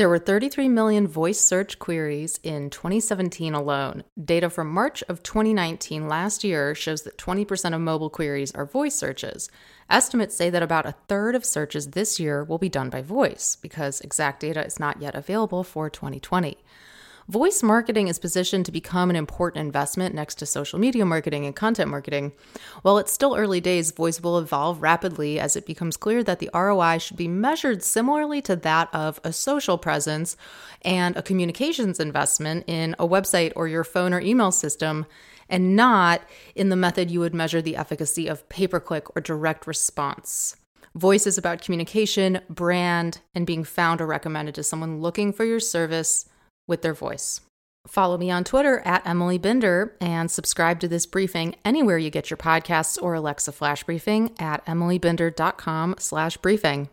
There were 33 million voice search queries in 2017 alone. Data from March of 2019 last year shows that 20% of mobile queries are voice searches. Estimates say that about a third of searches this year will be done by voice because exact data is not yet available for 2020. Voice marketing is positioned to become an important investment next to social media marketing and content marketing. While it's still early days, voice will evolve rapidly as it becomes clear that the ROI should be measured similarly to that of a social presence and a communications investment in a website or your phone or email system, and not in the method you would measure the efficacy of pay per click or direct response. Voice is about communication, brand, and being found or recommended to someone looking for your service with their voice. Follow me on Twitter at Emily Binder and subscribe to this briefing anywhere you get your podcasts or Alexa Flash Briefing at emilybinder.com slash briefing.